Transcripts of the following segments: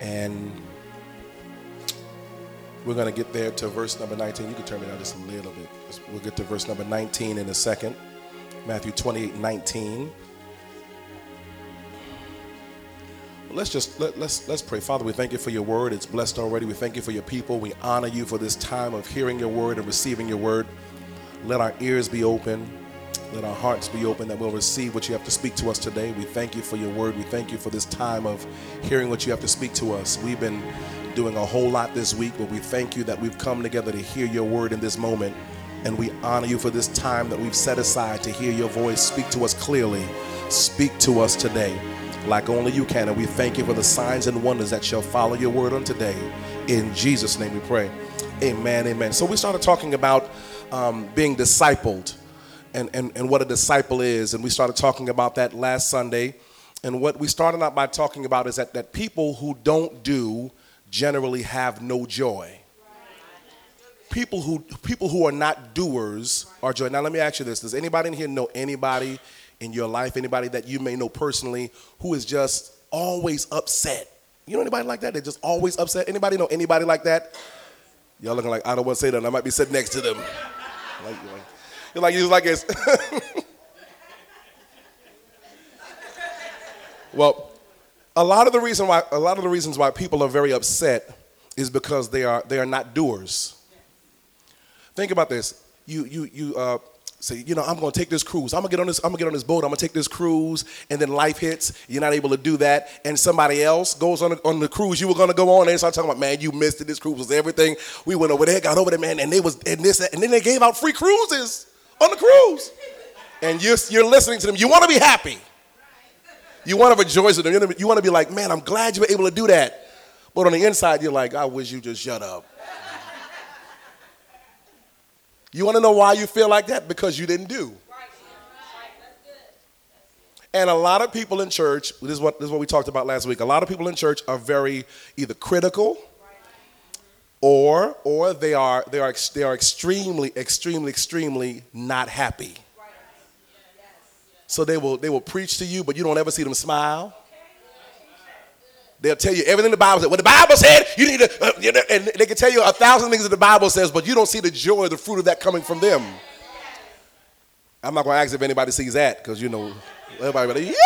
And we're going to get there to verse number 19. You can turn me down just a little bit. We'll get to verse number 19 in a second. Matthew 28 19. Let's just let, let's let's pray. Father, we thank you for your word. It's blessed already. We thank you for your people. We honor you for this time of hearing your word and receiving your word. Let our ears be open. Let our hearts be open that we'll receive what you have to speak to us today. We thank you for your word. We thank you for this time of hearing what you have to speak to us. We've been doing a whole lot this week, but we thank you that we've come together to hear your word in this moment. And we honor you for this time that we've set aside to hear your voice speak to us clearly. Speak to us today like only you can. And we thank you for the signs and wonders that shall follow your word on today. In Jesus' name we pray. Amen, amen. So we started talking about um, being discipled and, and, and what a disciple is. And we started talking about that last Sunday. And what we started out by talking about is that, that people who don't do generally have no joy. People who people who are not doers are joy. Now let me ask you this: Does anybody in here know anybody in your life, anybody that you may know personally, who is just always upset? You know anybody like that? They're just always upset. Anybody know anybody like that? Y'all looking like I don't want to say that. I might be sitting next to them. Like, you're like, you're like it's. well, a lot of the reason why a lot of the reasons why people are very upset is because they are they are not doers. Think about this. You you you uh, say, you know, I'm to take this cruise. I'm gonna get on this. I'm gonna get on this boat. I'm gonna take this cruise, and then life hits. You're not able to do that, and somebody else goes on the, on the cruise. You were gonna go on, and they start talking about, man, you missed it. This cruise was everything. We went over there, got over there, man, and they was and this, and then they gave out free cruises on the cruise, and you're you're listening to them. You want to be happy. You want to rejoice with them. You want to be like, man, I'm glad you were able to do that. But on the inside, you're like, I wish you just shut up. You want to know why you feel like that? Because you didn't do. And a lot of people in church, this is, what, this is what we talked about last week. A lot of people in church are very either critical or, or they, are, they, are, they are extremely, extremely, extremely not happy. So they will, they will preach to you, but you don't ever see them smile. They'll tell you everything the Bible said. What the Bible said, you need to, uh, you know, and they can tell you a thousand things that the Bible says, but you don't see the joy, the fruit of that coming from them. I'm not going to ask if anybody sees that because, you know, everybody, yep.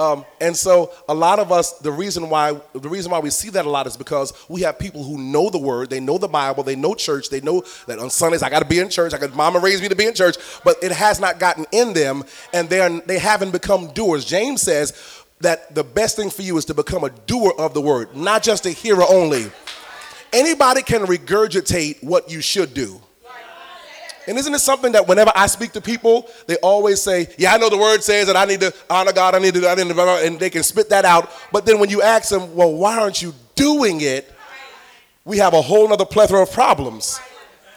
Um, and so a lot of us, the reason why the reason why we see that a lot is because we have people who know the word, they know the Bible, they know church, they know that on Sundays I got to be in church. I got mama raised me to be in church, but it has not gotten in them, and they are they haven't become doers. James says that the best thing for you is to become a doer of the word, not just a hearer only. Anybody can regurgitate what you should do. And isn't it something that whenever I speak to people, they always say, "Yeah, I know the word says that I need to honor God. I need to, I need to," and they can spit that out. But then when you ask them, "Well, why aren't you doing it?" We have a whole other plethora of problems.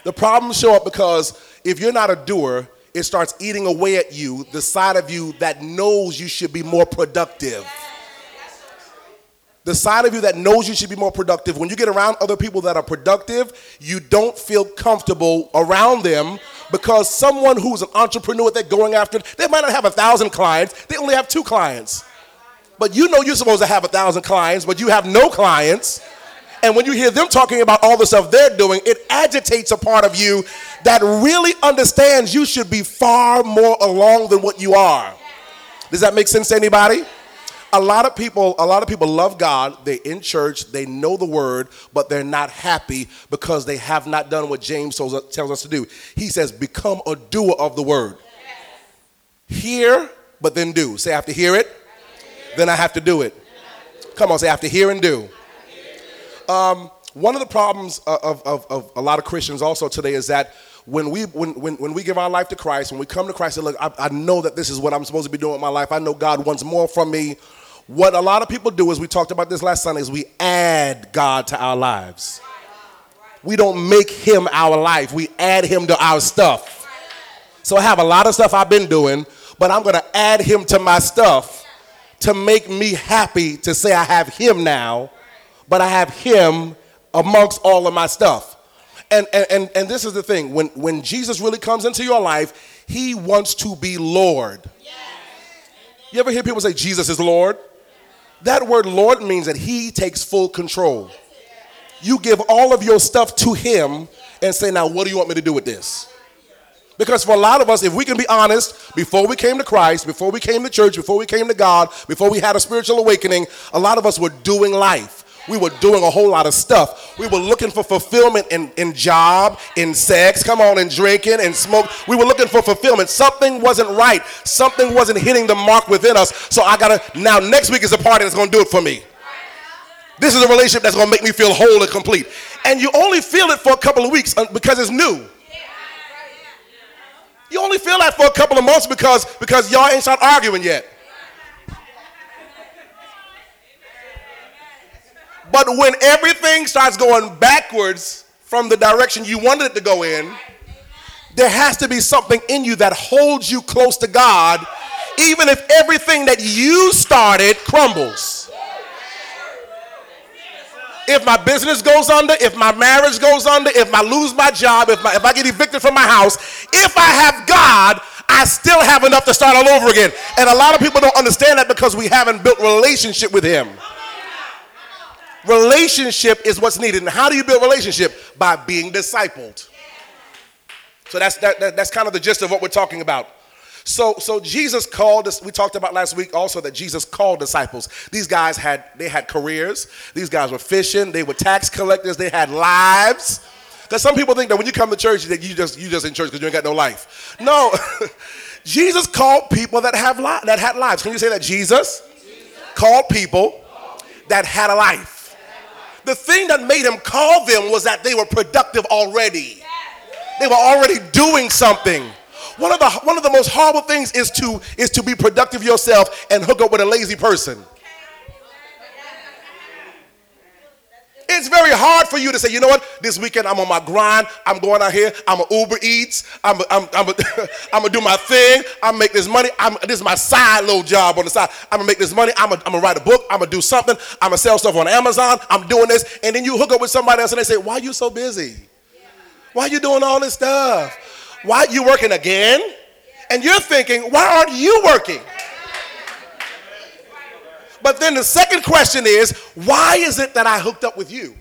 The problems show up because if you're not a doer, it starts eating away at you, the side of you that knows you should be more productive. The side of you that knows you should be more productive. When you get around other people that are productive, you don't feel comfortable around them because someone who's an entrepreneur that going after, they might not have a thousand clients, they only have two clients. But you know you're supposed to have a thousand clients, but you have no clients. And when you hear them talking about all the stuff they're doing, it agitates a part of you that really understands you should be far more along than what you are. Does that make sense to anybody? A lot of people, a lot of people love God. They're in church, they know the word, but they're not happy because they have not done what James tells us to do. He says, become a doer of the word. Hear, but then do. Say, I have to hear it, then I have to do it. Come on, say, to hear and do. Um, one of the problems of, of, of, a lot of Christians also today is that when we when, when, when we give our life to Christ, when we come to Christ and look, I, I know that this is what I'm supposed to be doing with my life. I know God wants more from me. What a lot of people do is we talked about this last Sunday is we add God to our lives. We don't make him our life. We add him to our stuff. So I have a lot of stuff I've been doing, but I'm going to add him to my stuff to make me happy to say I have him now but I have him amongst all of my stuff. And, and, and, and this is the thing when, when Jesus really comes into your life, he wants to be Lord. You ever hear people say, Jesus is Lord? That word Lord means that He takes full control. You give all of your stuff to Him and say, Now, what do you want me to do with this? Because for a lot of us, if we can be honest, before we came to Christ, before we came to church, before we came to God, before we had a spiritual awakening, a lot of us were doing life. We were doing a whole lot of stuff. We were looking for fulfillment in, in job, in sex, come on, in drinking and smoke. We were looking for fulfillment. Something wasn't right. Something wasn't hitting the mark within us. So I gotta, now next week is a party that's gonna do it for me. This is a relationship that's gonna make me feel whole and complete. And you only feel it for a couple of weeks uh, because it's new. You only feel that for a couple of months because, because y'all ain't start arguing yet. But when everything starts going backwards from the direction you wanted it to go in, there has to be something in you that holds you close to God, even if everything that you started crumbles. If my business goes under, if my marriage goes under, if I lose my job, if, my, if I get evicted from my house, if I have God, I still have enough to start all over again. And a lot of people don't understand that because we haven't built relationship with Him. Relationship is what's needed. And how do you build relationship? By being discipled. So that's that, that, that's kind of the gist of what we're talking about. So so Jesus called us. We talked about last week also that Jesus called disciples. These guys had they had careers. These guys were fishing. They were tax collectors. They had lives. Because some people think that when you come to church that you just you just in church because you ain't got no life. No. Jesus called people that have li- that had lives. Can you say that Jesus, Jesus. called people that had a life? The thing that made him call them was that they were productive already. They were already doing something. One of the one of the most horrible things is to is to be productive yourself and hook up with a lazy person. It's very hard for you to say, you know what, this weekend I'm on my grind. I'm going out here. I'm a Uber Eats. I'm I'm, I'm, gonna do my thing. I'm make this money. I'm, this is my side little job on the side. I'm gonna make this money. I'm gonna write a book. I'm gonna do something. I'm gonna sell stuff on Amazon. I'm doing this. And then you hook up with somebody else and they say, why are you so busy? Why are you doing all this stuff? Why are you working again? And you're thinking, why aren't you working? But then the second question is, why is it that I hooked up with you?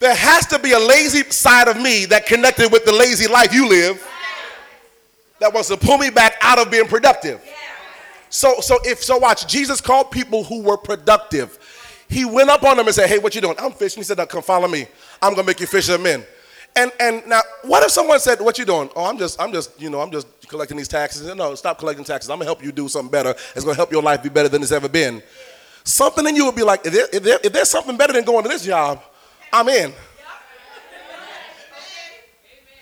There has to be a lazy side of me that connected with the lazy life you live that wants to pull me back out of being productive. So, so if so, watch. Jesus called people who were productive. He went up on them and said, "Hey, what you doing? I'm fishing." He said, "Come follow me. I'm gonna make you fishermen." And and now, what if someone said, "What you doing?" Oh, I'm just, I'm just, you know, I'm just collecting these taxes. No, stop collecting taxes. I'm gonna help you do something better. It's gonna help your life be better than it's ever been. Something in you would be like, if, there, if, there, if there's something better than going to this job, I'm in.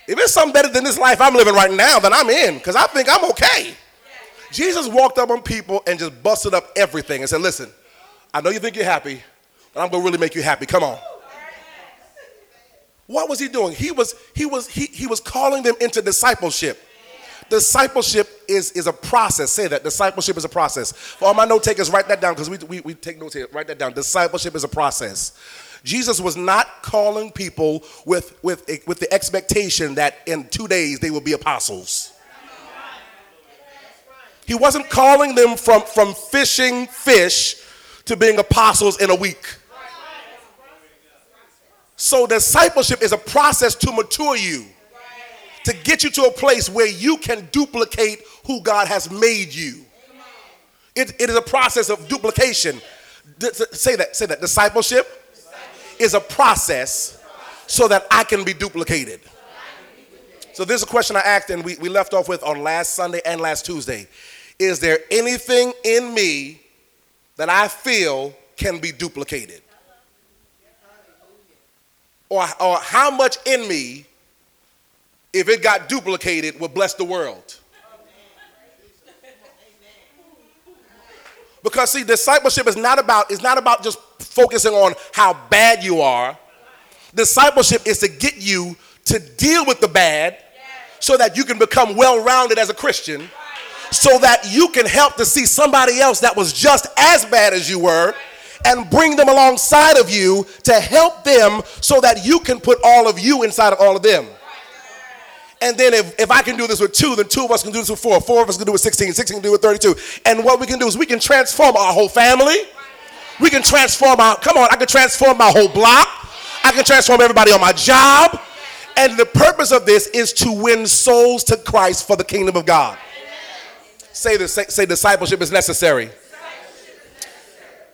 If it's something better than this life I'm living right now, then I'm in because I think I'm okay. Jesus walked up on people and just busted up everything and said, Listen, I know you think you're happy, but I'm to really make you happy. Come on. What was he doing? He was, he was, he, he was calling them into discipleship. Discipleship is, is a process. Say that. Discipleship is a process. For all my note takers, write that down because we, we, we take notes here. Write that down. Discipleship is a process. Jesus was not calling people with, with, eh, with the expectation that in two days they will be apostles. He wasn't calling them from, from fishing fish to being apostles in a week. So, discipleship is a process to mature you, to get you to a place where you can duplicate who God has made you. It, it is a process of duplication. D- say that, say that. Discipleship is a process so that I can be duplicated. So, this is a question I asked, and we, we left off with on last Sunday and last Tuesday. Is there anything in me that I feel can be duplicated? or, or how much in me, if it got duplicated, would bless the world. Because see, discipleship is not about is not about just focusing on how bad you are. Discipleship is to get you to deal with the bad so that you can become well-rounded as a Christian so that you can help to see somebody else that was just as bad as you were and bring them alongside of you to help them so that you can put all of you inside of all of them. And then if, if I can do this with two, then two of us can do this with four. Four of us can do it with 16. 16 can do it with 32. And what we can do is we can transform our whole family. We can transform our, come on, I can transform my whole block. I can transform everybody on my job. And the purpose of this is to win souls to Christ for the kingdom of God. Say this, say, say discipleship is necessary.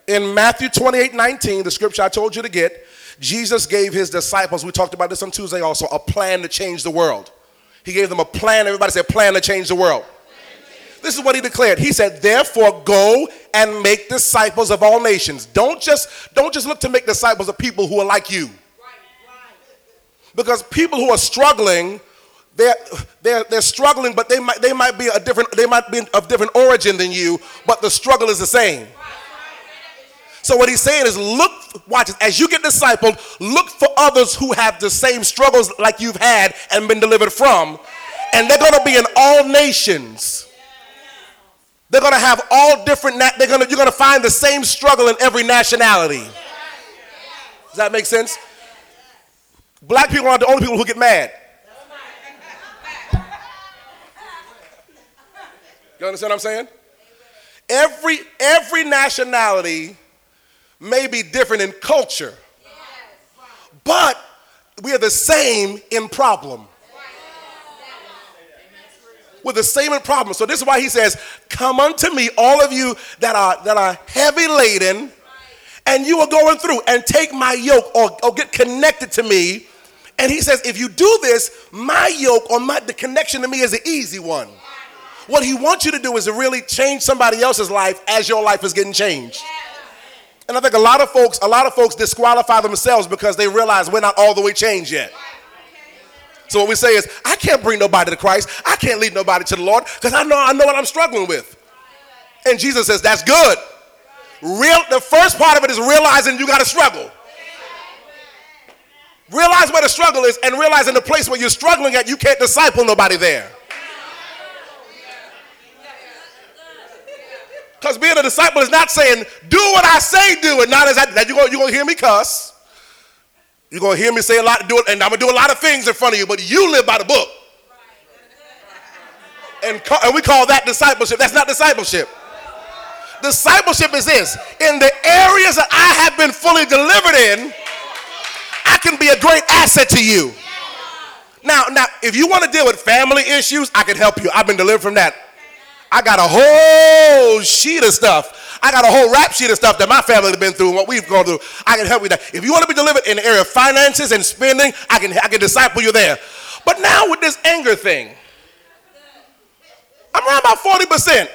In Matthew 28 19, the scripture I told you to get, Jesus gave his disciples, we talked about this on Tuesday also, a plan to change the world. He gave them a plan. Everybody said, plan to change the world. This is what he declared. He said, therefore, go and make disciples of all nations. Don't just, don't just look to make disciples of people who are like you. Because people who are struggling, they're, they're, they're struggling, but they might, they might be a different, they might be of different origin than you, but the struggle is the same. So what he's saying is look, watch as you get discipled, look for others who have the same struggles like you've had and been delivered from. And they're gonna be in all nations. They're gonna have all different, they're gonna, you're gonna find the same struggle in every nationality. Does that make sense? Black people aren't the only people who get mad. You understand what I'm saying? Every every nationality may be different in culture, but we are the same in problem. We're the same in problem. So this is why he says, "Come unto me, all of you that are that are heavy laden, and you are going through, and take my yoke, or, or get connected to me." And he says, if you do this, my yoke or my the connection to me is an easy one. What he wants you to do is to really change somebody else's life as your life is getting changed. And I think a lot of folks, a lot of folks disqualify themselves because they realize we're not all the way changed yet. So what we say is, I can't bring nobody to Christ. I can't lead nobody to the Lord because I know I know what I'm struggling with. And Jesus says, that's good. Real the first part of it is realizing you got to struggle. Realize where the struggle is and realize in the place where you're struggling at, you can't disciple nobody there. Because being a disciple is not saying, do what I say do, and not as I, that you're going you're to hear me cuss. You're going to hear me say a lot, do it, and I'm going to do a lot of things in front of you, but you live by the book. And, and we call that discipleship. That's not discipleship. Discipleship is this in the areas that I have been fully delivered in, I can be a great asset to you. Now, now, if you want to deal with family issues, I can help you. I've been delivered from that. I got a whole sheet of stuff. I got a whole rap sheet of stuff that my family has been through and what we've gone through. I can help you that. If you want to be delivered in the area of finances and spending, I can, I can disciple you there. But now with this anger thing, I'm around about 40%.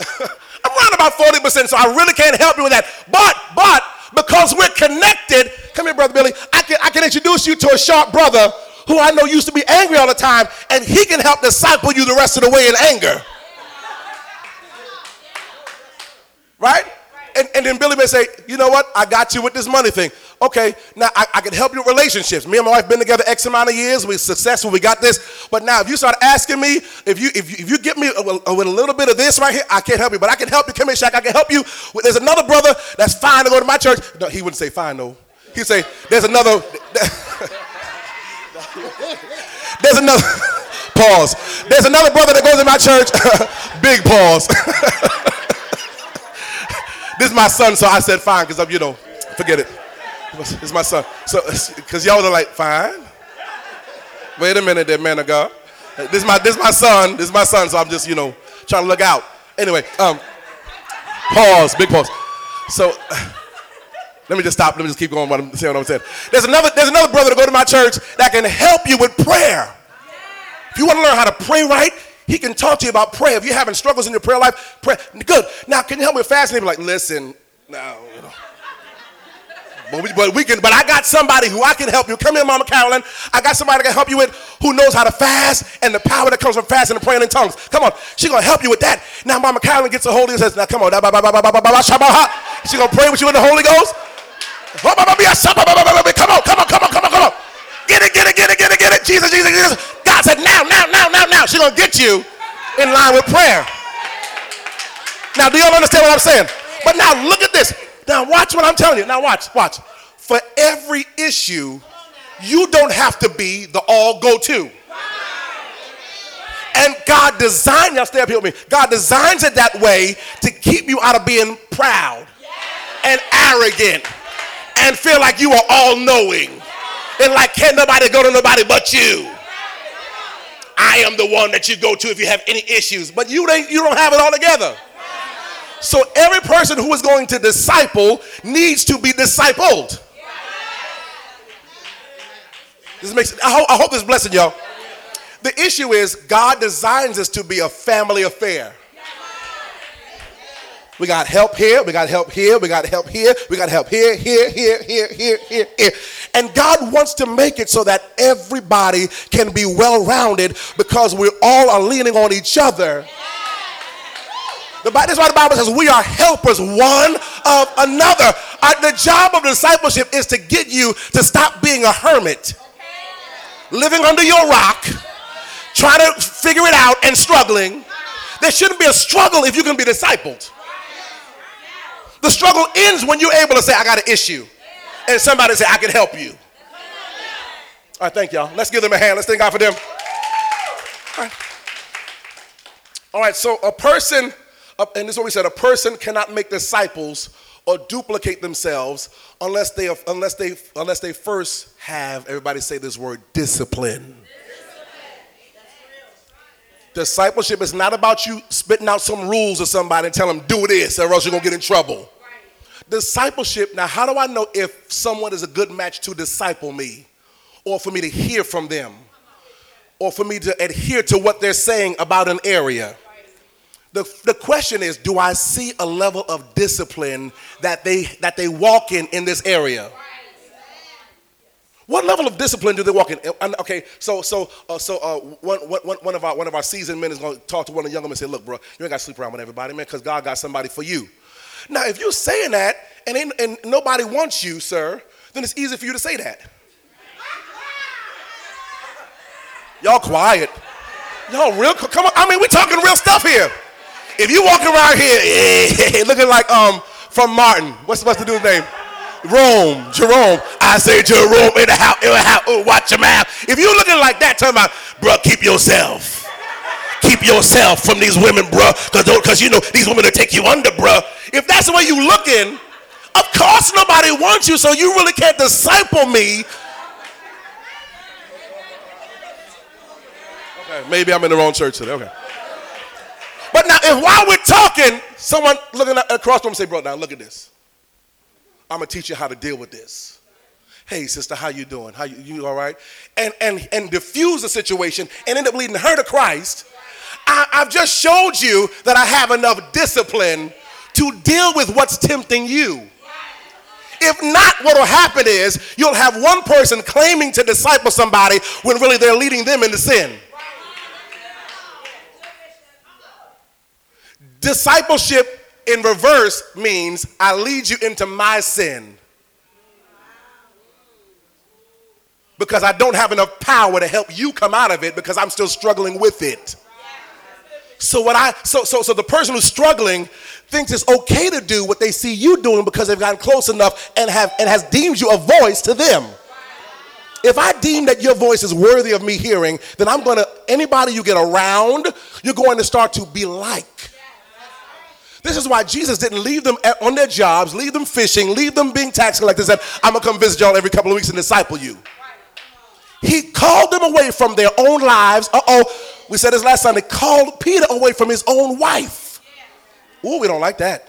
I'm around about 40%, so I really can't help you with that. But, but, because we're connected, come here, Brother Billy, I can, I can introduce you to a sharp brother who I know used to be angry all the time, and he can help disciple you the rest of the way in anger. Right? And, and then Billy may say, you know what? I got you with this money thing. Okay, now I, I can help you with relationships. Me and my wife been together X amount of years. We're successful. We got this. But now, if you start asking me, if you if you, if you get me with a little bit of this right here, I can't help you. But I can help you. Come here, Shaq. I can help you. There's another brother that's fine to go to my church. No, he wouldn't say fine, though. He'd say, there's another. There's another pause. There's another brother that goes in my church. Big pause. this is my son, so I said fine because I'm, you know, forget it. It's my son. So, because y'all are like, fine. Wait a minute, there, man of God. This is my this is my son. This is my son. So I'm just, you know, trying to look out. Anyway, um, pause. Big pause. So. Let me just stop. Let me just keep going. What I'm saying. What I'm saying. There's another. There's another brother to go to my church that can help you with prayer. If you want to learn how to pray right, he can talk to you about prayer. If you're having struggles in your prayer life, pray. Good. Now, can you help me with fasting? Be like, listen, now. But we, but we can. But I got somebody who I can help you. Come here, Mama Carolyn. I got somebody that can help you with who knows how to fast and the power that comes from fasting and praying in tongues. Come on, she gonna help you with that. Now, Mama Carolyn gets a hold of you and says, "Now, come on, she gonna pray with you in the Holy Ghost." Come on, come on, come on, come on, come on. Get it, get it, get it, get it, get it. Jesus, Jesus, Jesus. God said, now, now, now, now, now. She's going to get you in line with prayer. Now, do y'all understand what I'm saying? But now look at this. Now watch what I'm telling you. Now watch, watch. For every issue, you don't have to be the all go to. And God designed, y'all stay up here with me. God designs it that way to keep you out of being proud and arrogant and feel like you are all knowing and like can't nobody go to nobody but you. I am the one that you go to if you have any issues, but you you don't have it all together. So every person who is going to disciple needs to be discipled. This makes I hope, I hope this is blessing y'all. The issue is God designs us to be a family affair. We got help here, we got help here, we got help here, we got help here, here, here, here, here, here, here. And God wants to make it so that everybody can be well rounded because we all are leaning on each other. The Bible, that's why the Bible says we are helpers one of another. Uh, the job of discipleship is to get you to stop being a hermit, living under your rock, trying to figure it out and struggling. There shouldn't be a struggle if you can be discipled. The struggle ends when you're able to say, I got an issue. And somebody say, I can help you. All right, thank y'all. Let's give them a hand. Let's thank God for them. All right, All right so a person, and this is what we said, a person cannot make disciples or duplicate themselves unless they unless they unless they first have everybody say this word discipline. Discipleship is not about you spitting out some rules to somebody and telling them do this or else you're gonna get in trouble. Discipleship, now, how do I know if someone is a good match to disciple me or for me to hear from them or for me to adhere to what they're saying about an area? The, the question is do I see a level of discipline that they, that they walk in in this area? What level of discipline do they walk in? Okay, so so uh, so uh, one, one, one of our one of our seasoned men is going to talk to one of the younger men and say, "Look, bro, you ain't got to sleep around with everybody, man, because God got somebody for you." Now, if you're saying that and, and nobody wants you, sir, then it's easy for you to say that. Y'all quiet. Y'all real, come on. I mean, we're talking real stuff here. If you walk around here looking like um from Martin, what's what's the dude's name? Rome, Jerome. I say Jerome in the house, in the house. Oh, watch your mouth. If you looking like that, talking about, bro, keep yourself keep yourself from these women, bruh, because you know these women will take you under, bruh. If that's the way you looking, of course nobody wants you, so you really can't disciple me. Okay, maybe I'm in the wrong church today. Okay. But now, if while we're talking, someone looking at, across from say, bro, now look at this. I'm gonna teach you how to deal with this. Hey, sister, how you doing? How you, you all right? And and and diffuse the situation and end up leading her to Christ I, I've just showed you that I have enough discipline to deal with what's tempting you. If not, what will happen is you'll have one person claiming to disciple somebody when really they're leading them into sin. Discipleship in reverse means I lead you into my sin because I don't have enough power to help you come out of it because I'm still struggling with it. So what I so so so the person who's struggling thinks it's okay to do what they see you doing because they've gotten close enough and have and has deemed you a voice to them. If I deem that your voice is worthy of me hearing, then I'm gonna anybody you get around, you're going to start to be like. This is why Jesus didn't leave them on their jobs, leave them fishing, leave them being tax collectors, and I'm gonna come visit y'all every couple of weeks and disciple you. He called them away from their own lives. Uh oh, we said this last Sunday, called Peter away from his own wife. Ooh, we don't like that.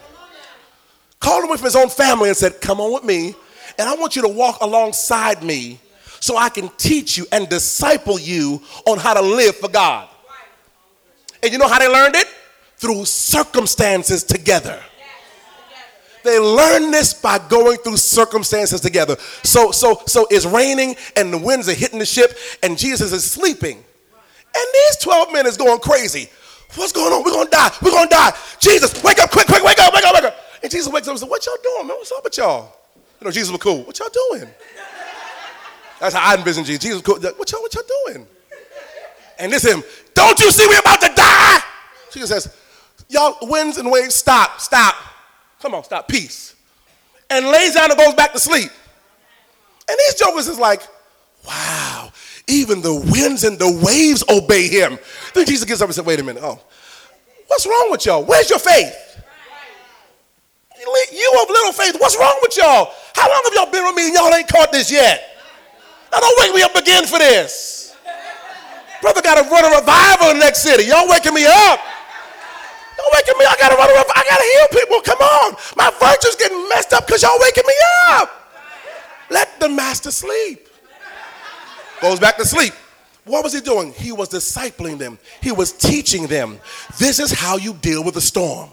Called him away from his own family and said, Come on with me, and I want you to walk alongside me so I can teach you and disciple you on how to live for God. And you know how they learned it? Through circumstances together. They learn this by going through circumstances together. So, so, so it's raining and the winds are hitting the ship, and Jesus is sleeping. And these 12 men is going crazy. What's going on? We're going to die. We're going to die. Jesus, wake up quick, quick, wake up, wake up, wake up. And Jesus wakes up and says, What y'all doing, man? What's up with y'all? You know, Jesus was cool. What y'all doing? That's how I envision Jesus. Jesus was cool. What y'all, what y'all doing? And this him, don't you see we're about to die? Jesus says, Y'all, winds and waves, stop, stop. Come on, stop, peace. And lays down and goes back to sleep. And these jokers is like, Wow. Even the winds and the waves obey him. Then Jesus gets up and said, Wait a minute. Oh, what's wrong with y'all? Where's your faith? You of little faith, what's wrong with y'all? How long have y'all been with me and y'all ain't caught this yet? Now don't wake me up again for this. Brother got to run a revival in the next city. Y'all waking me up. Don't waking me. I gotta run around. I gotta heal people. Come on. My virtue's getting messed up because y'all waking me up. Let the master sleep. Goes back to sleep. What was he doing? He was discipling them. He was teaching them. This is how you deal with a storm.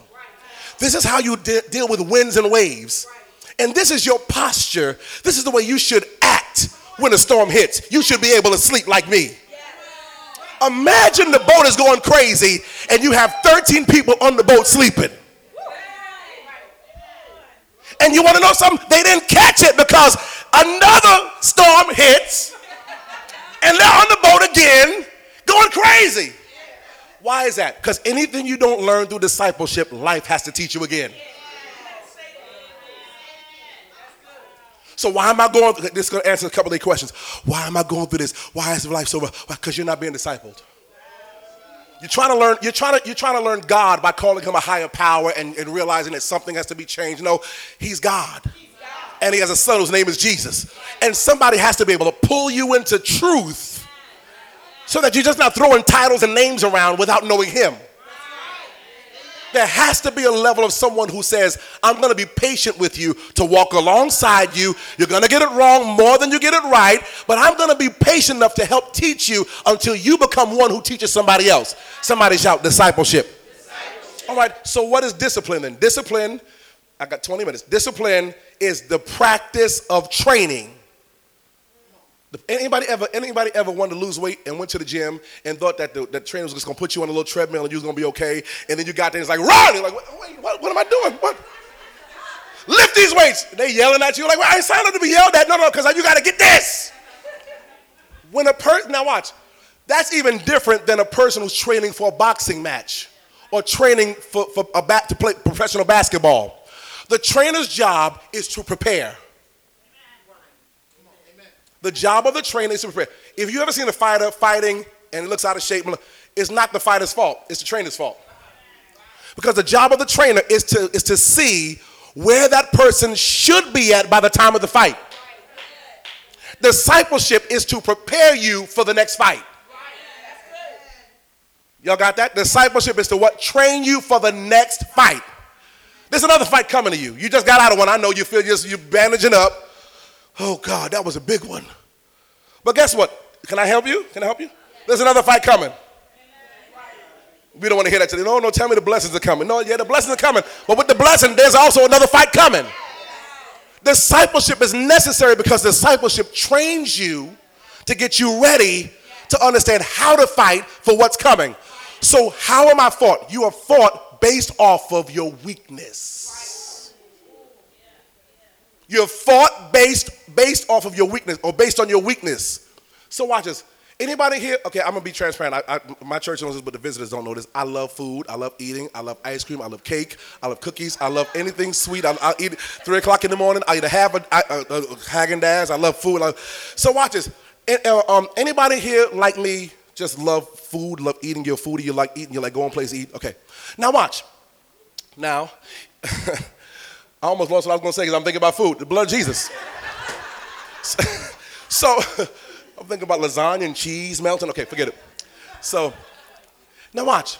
This is how you de- deal with winds and waves. And this is your posture. This is the way you should act when a storm hits. You should be able to sleep like me. Imagine the boat is going crazy and you have 13 people on the boat sleeping. And you want to know something? They didn't catch it because another storm hits and they're on the boat again going crazy. Why is that? Because anything you don't learn through discipleship, life has to teach you again. So why am I going through this? Is going to answer a couple of questions. Why am I going through this? Why is life so? Because you're not being discipled. You're trying to learn, you're trying to, you're trying to learn God by calling him a higher power and, and realizing that something has to be changed. No, he's God. And he has a son whose name is Jesus. And somebody has to be able to pull you into truth so that you're just not throwing titles and names around without knowing him. There has to be a level of someone who says, I'm going to be patient with you to walk alongside you. You're going to get it wrong more than you get it right, but I'm going to be patient enough to help teach you until you become one who teaches somebody else. Somebody shout discipleship. discipleship. All right, so what is discipline then? Discipline, I got 20 minutes. Discipline is the practice of training Anybody ever, anybody ever wanted to lose weight and went to the gym and thought that the, the trainer was just gonna put you on a little treadmill and you was gonna be okay, and then you got there and it's like, run! You're like, wait, what, what am I doing? What? Lift these weights. They yelling at you like, well, I ain't signed up to be yelled at. No, no, because you gotta get this. When a person, now watch, that's even different than a person who's training for a boxing match or training for, for a bat, to play professional basketball. The trainer's job is to prepare. The job of the trainer is to prepare. If you ever seen a fighter fighting and it looks out of shape, it's not the fighter's fault, it's the trainer's fault. Because the job of the trainer is to, is to see where that person should be at by the time of the fight. Discipleship is to prepare you for the next fight. Y'all got that? Discipleship is to what? Train you for the next fight. There's another fight coming to you. You just got out of one. I know you feel just you're bandaging up. Oh God, that was a big one. But guess what? Can I help you? Can I help you? There's another fight coming. We don't want to hear that today. No, no, tell me the blessings are coming. No, yeah, the blessings are coming. But with the blessing, there's also another fight coming. Discipleship is necessary because discipleship trains you to get you ready to understand how to fight for what's coming. So, how am I fought? You are fought based off of your weakness. You're fought based based off of your weakness or based on your weakness. So watch this. Anybody here? Okay, I'm gonna be transparent. I, I, my church knows this, but the visitors don't know this. I love food. I love eating. I love ice cream. I love cake. I love cookies. I love anything sweet. I, I eat three o'clock in the morning. I either have a, a, a Haagen Dazs. I love food. I, so watch this. Uh, um, anybody here like me just love food, love eating your food? You like eating? You like going place to eat? Okay. Now watch. Now. I almost lost what I was to say because I'm thinking about food. The blood of Jesus. So I'm thinking about lasagna and cheese melting. Okay, forget it. So now watch.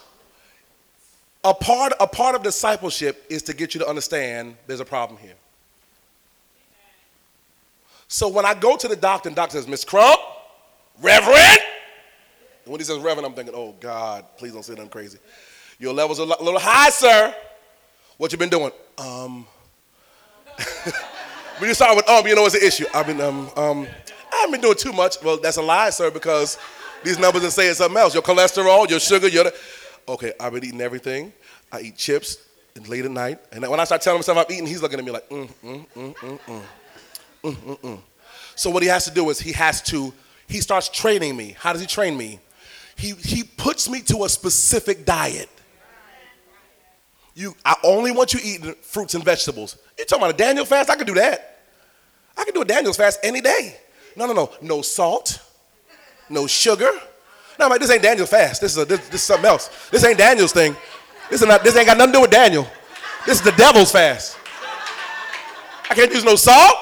A part, a part of discipleship is to get you to understand there's a problem here. So when I go to the doctor and doctor says, Miss Crump, Reverend, and when he says Reverend, I'm thinking, oh God, please don't say nothing crazy. Your levels are a little high, sir. What you been doing? Um, when you start with um, you know what's the issue. I've been um um I haven't been doing too much. Well, that's a lie, sir, because these numbers are saying something else. Your cholesterol, your sugar, your okay. I've been eating everything. I eat chips late at night, and when I start telling myself I'm eating, he's looking at me like mm mm mm mm mm mm mm. mm. So what he has to do is he has to he starts training me. How does he train me? He he puts me to a specific diet. You, I only want you eating fruits and vegetables. You're talking about a Daniel fast? I could do that. I can do a Daniel's fast any day. No, no, no. No salt, no sugar. No, I'm like, this ain't Daniel's fast. This is, a, this, this is something else. This ain't Daniel's thing. This, is not, this ain't got nothing to do with Daniel. This is the devil's fast. I can't use no salt.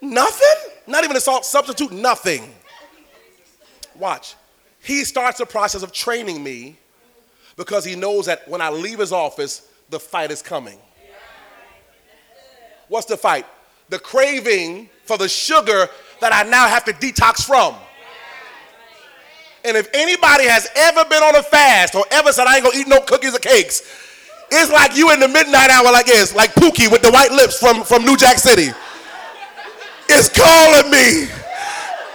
Nothing? Not even a salt substitute, nothing. Watch. He starts the process of training me because he knows that when I leave his office, the fight is coming. What's the fight? The craving for the sugar that I now have to detox from. And if anybody has ever been on a fast or ever said, I ain't gonna eat no cookies or cakes, it's like you in the midnight hour like this, like Pookie with the white lips from, from New Jack City. It's calling me.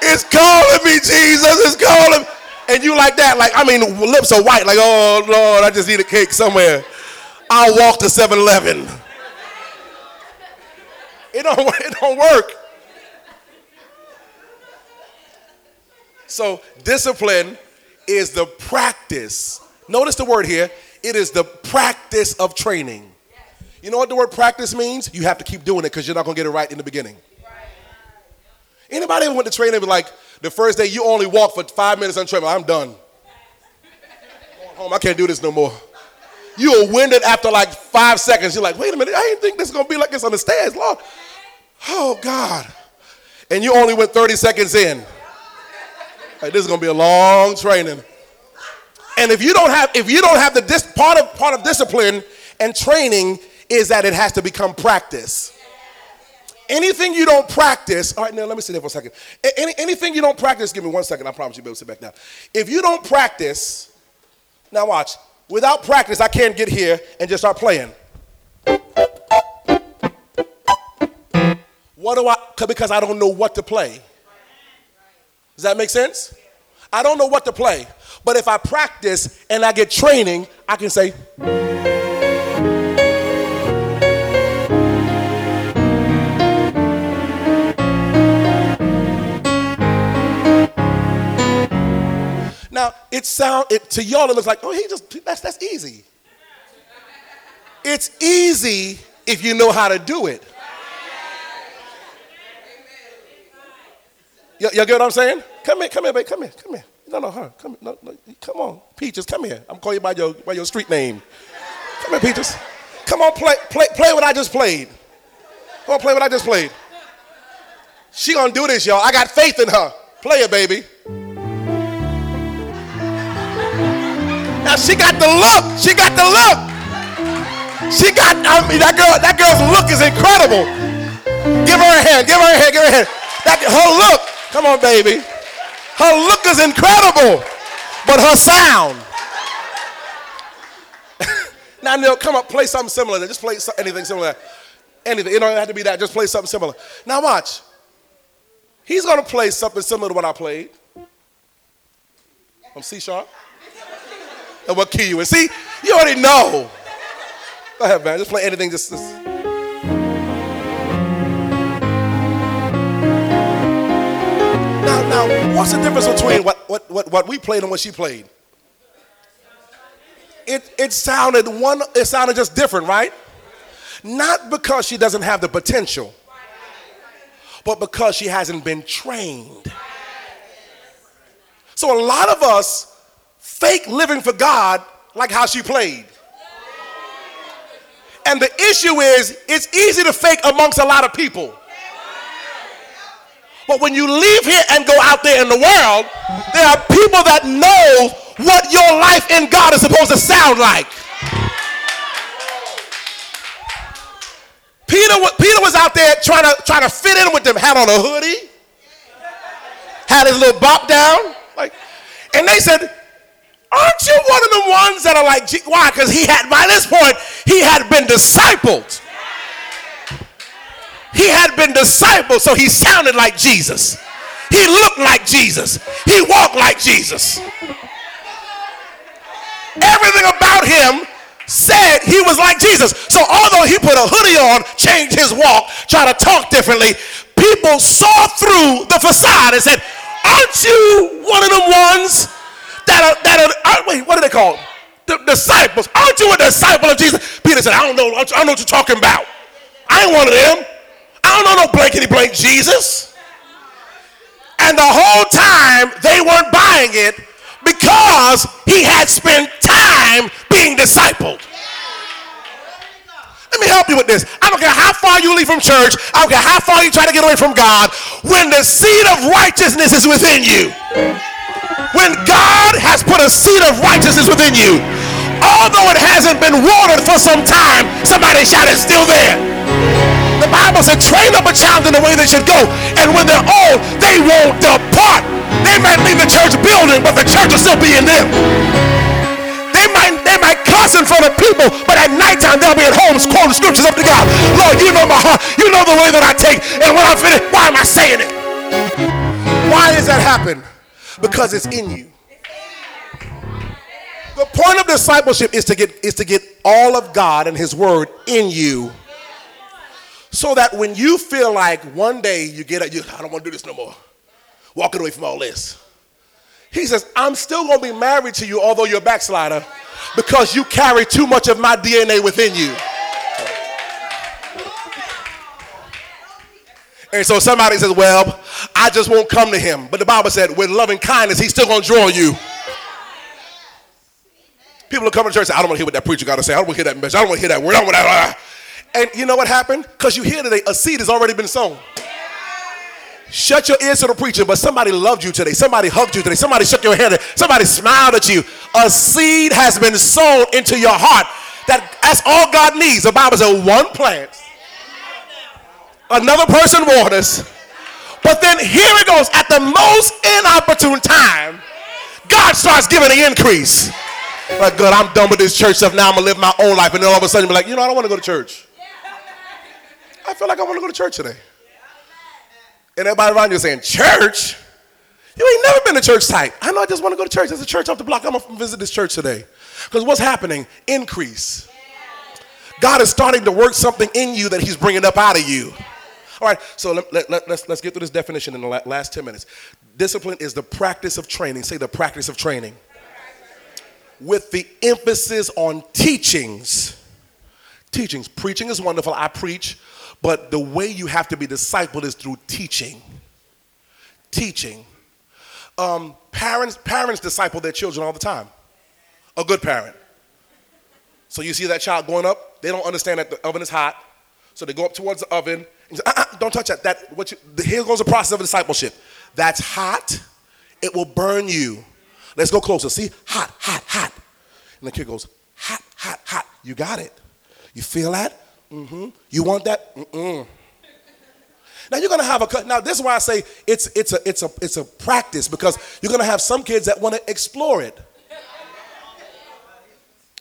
It's calling me, Jesus. It's calling. And you like that, like, I mean, lips are white, like, oh, Lord, I just eat a cake somewhere. I'll walk to 7 Eleven. It don't, it don't work. So, discipline is the practice. Notice the word here. It is the practice of training. You know what the word practice means? You have to keep doing it because you're not going to get it right in the beginning. Anybody ever went to training and be like, the first day you only walk for five minutes on treadmill, I'm done. Going home, I can't do this no more. You are winded after like five seconds. You're like, wait a minute, I didn't think this is gonna be like this on the stairs, Lord. Oh God. And you only went 30 seconds in. Like this is gonna be a long training. And if you don't have, if you don't have the dis, part of part of discipline and training is that it has to become practice. Anything you don't practice, all right, now let me sit there for a second. Any, anything you don't practice, give me one second, I promise you'll be able to sit back down. If you don't practice, now watch, without practice, I can't get here and just start playing. What do I, because I don't know what to play. Does that make sense? I don't know what to play. But if I practice and I get training, I can say, Now it sound it to y'all it looks like, oh, he just that's that's easy. It's easy if you know how to do it. Y- y'all get what I'm saying? Come here, come here, babe, come here, come here. No, no, her. Come, no, no, come on, Peaches, come here. I'm calling you by your by your street name. Come here, Peaches. Come on, play, play, play what I just played. Come on, play what I just played. She gonna do this, y'all. I got faith in her. Play it, baby. Now she got the look. She got the look. She got, I mean, that girl, that girl's look is incredible. Give her a hand, give her a hand, give her a hand. That, her look, come on, baby. Her look is incredible, but her sound. now, Neil, come up, play something similar. Just play anything similar. Anything. It don't have to be that. Just play something similar. Now, watch. He's going to play something similar to what I played. I'm C sharp and what key you in. See, you already know. Go ahead, man. Just play anything. Just, just. Now, what's the difference between what, what, what, what we played and what she played? It, it sounded one, it sounded just different, right? Not because she doesn't have the potential, but because she hasn't been trained. So a lot of us fake living for God like how she played. And the issue is, it's easy to fake amongst a lot of people. But when you leave here and go out there in the world, there are people that know what your life in God is supposed to sound like. Peter, Peter was out there trying to, trying to fit in with them, had on a hoodie, had his little bop down, like, and they said, Aren't you one of the ones that are like, why? Because he had, by this point, he had been discipled. He had been discipled, so he sounded like Jesus. He looked like Jesus. He walked like Jesus. Everything about him said he was like Jesus. So although he put a hoodie on, changed his walk, tried to talk differently, people saw through the facade and said, Aren't you one of them ones that are, that are, uh, wait, what are they called? The disciples. Aren't you a disciple of Jesus? Peter said, I don't know, I don't know what you're talking about. I ain't one of them. I don't know no blankety blank Jesus. And the whole time they weren't buying it because he had spent time being discipled. Let me help you with this. I don't care how far you leave from church. I don't care how far you try to get away from God. When the seed of righteousness is within you, when God has put a seed of righteousness within you, although it hasn't been watered for some time, somebody shout it's still there. The Bible said, train up a child in the way they should go, and when they're old, they won't depart. They might leave the church building, but the church will still be in them. They might, they might cuss in front of people, but at nighttime they'll be at home quoting scriptures up to God. Lord, you know my heart. You know the way that I take. And when I'm finished, why am I saying it? Why does that happen? Because it's in you. The point of discipleship is to get is to get all of God and His Word in you, so that when you feel like one day you get you, I don't want to do this no more, walking away from all this. He says, I'm still going to be married to you, although you're a backslider, because you carry too much of my DNA within you. And so somebody says, Well, I just won't come to him. But the Bible said, with loving kindness, he's still going to draw you. People are coming to church say, I don't want to hear what that preacher got to say. I don't want to hear that message. I don't want to hear that word. I don't want that. Ah, ah, ah. And you know what happened? Because you hear today, a seed has already been sown. Shut your ears to the preacher, but somebody loved you today. Somebody hugged you today. Somebody shook your hand. Somebody smiled at you. A seed has been sown into your heart. That that's all God needs. The Bible says one plants, another person waters, but then here it goes. At the most inopportune time, God starts giving the increase. Like, God, I'm done with this church stuff. Now I'm gonna live my own life, and then all of a sudden, be like, you know, I don't want to go to church. I feel like I want to go to church today. And everybody around you saying, Church? You ain't never been to church type. I know I just want to go to church. There's a church off the block. I'm going to visit this church today. Because what's happening? Increase. God is starting to work something in you that He's bringing up out of you. All right, so let, let, let, let's, let's get through this definition in the last 10 minutes. Discipline is the practice of training. Say the practice of training. With the emphasis on teachings. Teachings. Preaching is wonderful. I preach. But the way you have to be discipled is through teaching. Teaching. Um, parents, parents disciple their children all the time. A good parent. So you see that child going up, they don't understand that the oven is hot. So they go up towards the oven and say, uh-uh, don't touch that. That what you, here goes the process of discipleship. That's hot. It will burn you. Let's go closer. See, hot, hot, hot. And the kid goes, hot, hot, hot. You got it. You feel that? Mm-hmm. You want that? Mm-mm. Now you're gonna have a cut. now. This is why I say it's it's a it's a it's a practice because you're gonna have some kids that want to explore it.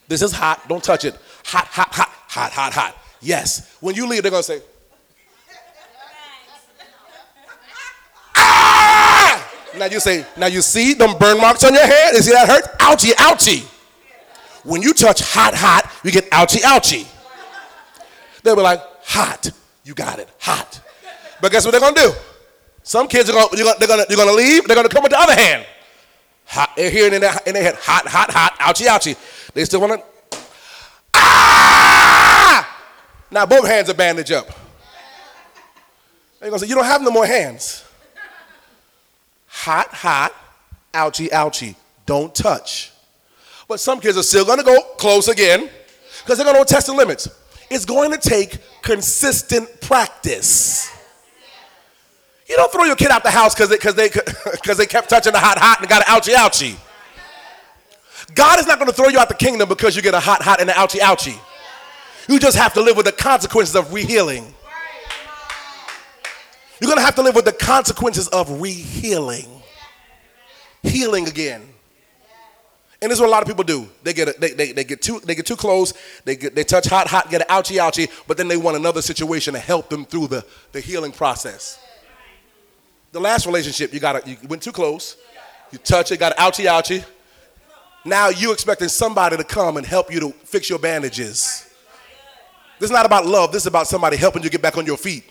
This is hot. Don't touch it. Hot, hot, hot, hot, hot, hot. Yes. When you leave, they're gonna say. Ah! Now you say. Now you see them burn marks on your head. You see that hurt? Ouchie, ouchie. When you touch hot, hot, you get ouchie, ouchie. They'll be like, hot. You got it, hot. But guess what they're gonna do? Some kids are gonna, you're gonna, they're gonna, you're gonna leave, they're gonna come with the other hand. Hot, they're hearing in their, in their head, hot, hot, hot, ouchie, ouchie. They still wanna, ah! Now both hands are bandaged up. They're gonna say, you don't have no more hands. Hot, hot, ouchie, ouchie. Don't touch. But some kids are still gonna go close again because they're gonna test the limits. It's going to take consistent practice. You don't throw your kid out the house because they, cause they, cause they kept touching the hot, hot and got an ouchie, ouchie. God is not going to throw you out the kingdom because you get a hot, hot and an ouchie, ouchie. You just have to live with the consequences of rehealing. You're going to have to live with the consequences of rehealing. Healing again. And this is what a lot of people do. They get a, they, they, they get too they get too close. They get they touch hot hot, get an ouchie ouchie, but then they want another situation to help them through the, the healing process. The last relationship, you got you went too close. You touch it, got an ouchie ouchie. Now you expecting somebody to come and help you to fix your bandages. This is not about love. This is about somebody helping you get back on your feet.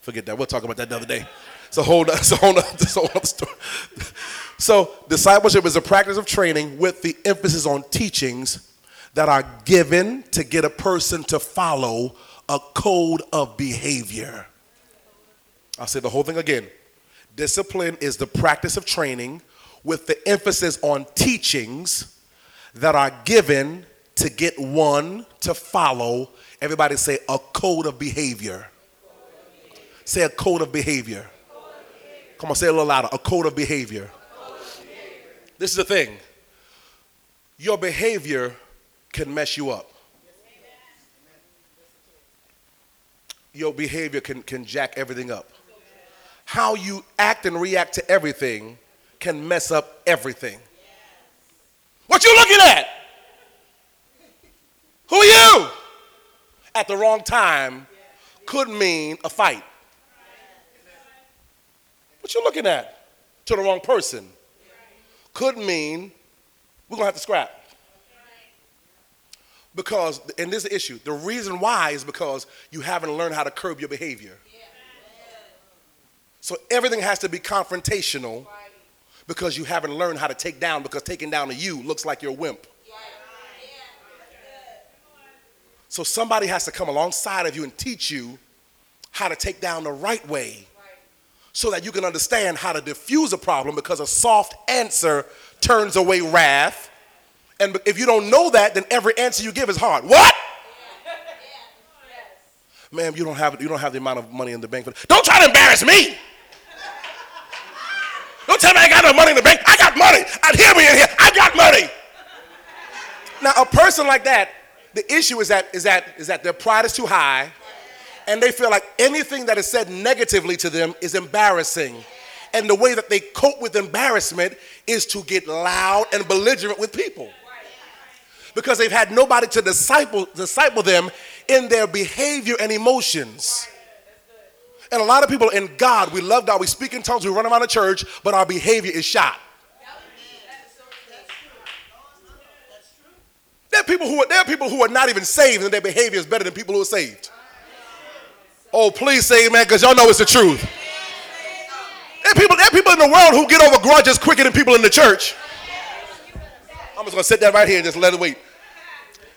Forget that. We'll talk about that another day. It's a whole, it's a whole, it's whole story. So, discipleship is a practice of training with the emphasis on teachings that are given to get a person to follow a code of behavior. I'll say the whole thing again. Discipline is the practice of training with the emphasis on teachings that are given to get one to follow. Everybody say a code of behavior. Say a code of behavior. Come on, say a little louder. A code of behavior. This is the thing. Your behavior can mess you up. Your behavior can, can jack everything up. How you act and react to everything can mess up everything. What you looking at? Who are you? At the wrong time could mean a fight. What you looking at? To the wrong person. Could mean we're gonna have to scrap. Because, and this is the issue, the reason why is because you haven't learned how to curb your behavior. So everything has to be confrontational because you haven't learned how to take down, because taking down a you looks like you're a wimp. So somebody has to come alongside of you and teach you how to take down the right way so that you can understand how to diffuse a problem because a soft answer turns away wrath. And if you don't know that, then every answer you give is hard. What? Ma'am, you don't have you don't have the amount of money in the bank. Don't try to embarrass me. Don't tell me I got no money in the bank. I got money. I hear me in here. I got money. Now, a person like that, the issue is that is that is that their pride is too high and they feel like anything that is said negatively to them is embarrassing. And the way that they cope with embarrassment is to get loud and belligerent with people. Because they've had nobody to disciple, disciple them in their behavior and emotions. And a lot of people in God, we love God, we speak in tongues, we run around the church, but our behavior is shot. There are people who are, there are people who are not even saved and their behavior is better than people who are saved. Oh, please say amen, because y'all know it's the truth. There people, there people in the world who get over grudges quicker than people in the church. I'm just gonna sit that right here and just let it wait.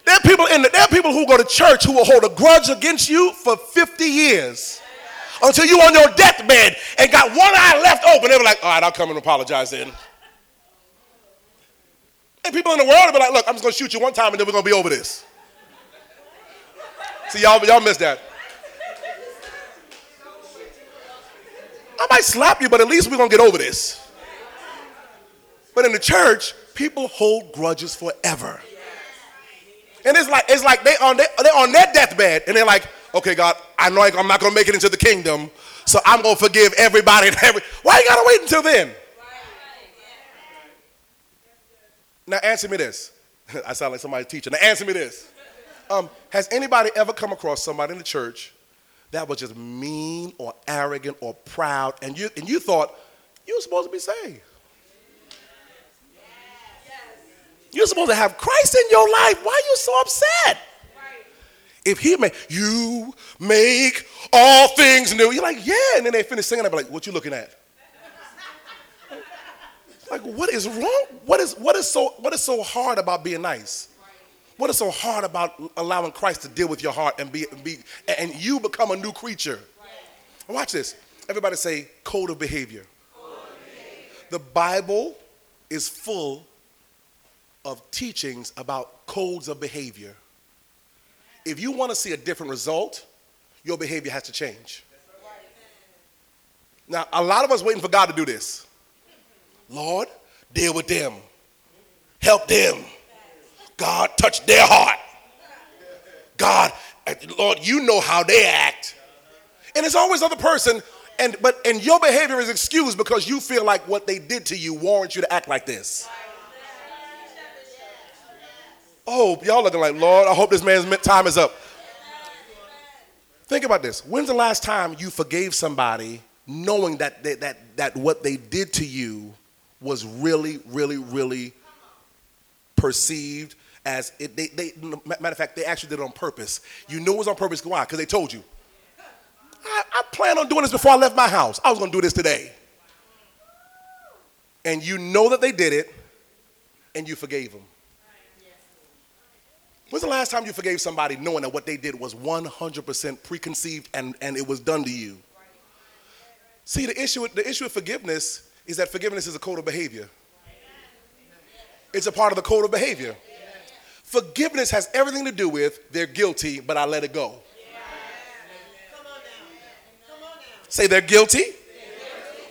There are people in the, there are people who go to church who will hold a grudge against you for 50 years until you on your deathbed and got one eye left open. They were like, all right, I'll come and apologize then. And people in the world will be like, look, I'm just gonna shoot you one time and then we're gonna be over this. See, y'all, y'all missed that. I might slap you, but at least we're gonna get over this. But in the church, people hold grudges forever. And it's like it's like they on they, they're on their deathbed, and they're like, okay, God, I know I'm not gonna make it into the kingdom, so I'm gonna forgive everybody and every. Why you gotta wait until then? Now answer me this. I sound like somebody teaching. Now answer me this. Um, has anybody ever come across somebody in the church that was just mean or arrogant or proud, and you, and you thought you were supposed to be saved. You're supposed to have Christ in your life. Why are you so upset? If he make you make all things new, you're like, yeah. And then they finish singing, I'm like, what you looking at? like, what is wrong? What is what is so what is so hard about being nice? What is so hard about allowing Christ to deal with your heart and be, be and you become a new creature? Watch this. Everybody say. Code of behavior. The Bible is full of teachings about codes of behavior. If you want to see a different result, your behavior has to change. Now, a lot of us waiting for God to do this. Lord, deal with them. Help them. God, touch their heart. God, Lord, you know how they act. And it's always other person, and but and your behavior is excused because you feel like what they did to you warrants you to act like this. Oh, y'all looking like, Lord, I hope this man's time is up. Think about this. When's the last time you forgave somebody knowing that they, that that what they did to you was really, really, really perceived as it, they, they, matter of fact, they actually did it on purpose. You knew it was on purpose. Why? Because they told you. I, I planned on doing this before I left my house. I was going to do this today. And you know that they did it, and you forgave them. When's the last time you forgave somebody knowing that what they did was 100% preconceived and, and it was done to you? See, the issue, the issue of forgiveness is that forgiveness is a code of behavior. It's a part of the code of behavior. Forgiveness has everything to do with they're guilty, but I let it go. Say they're guilty,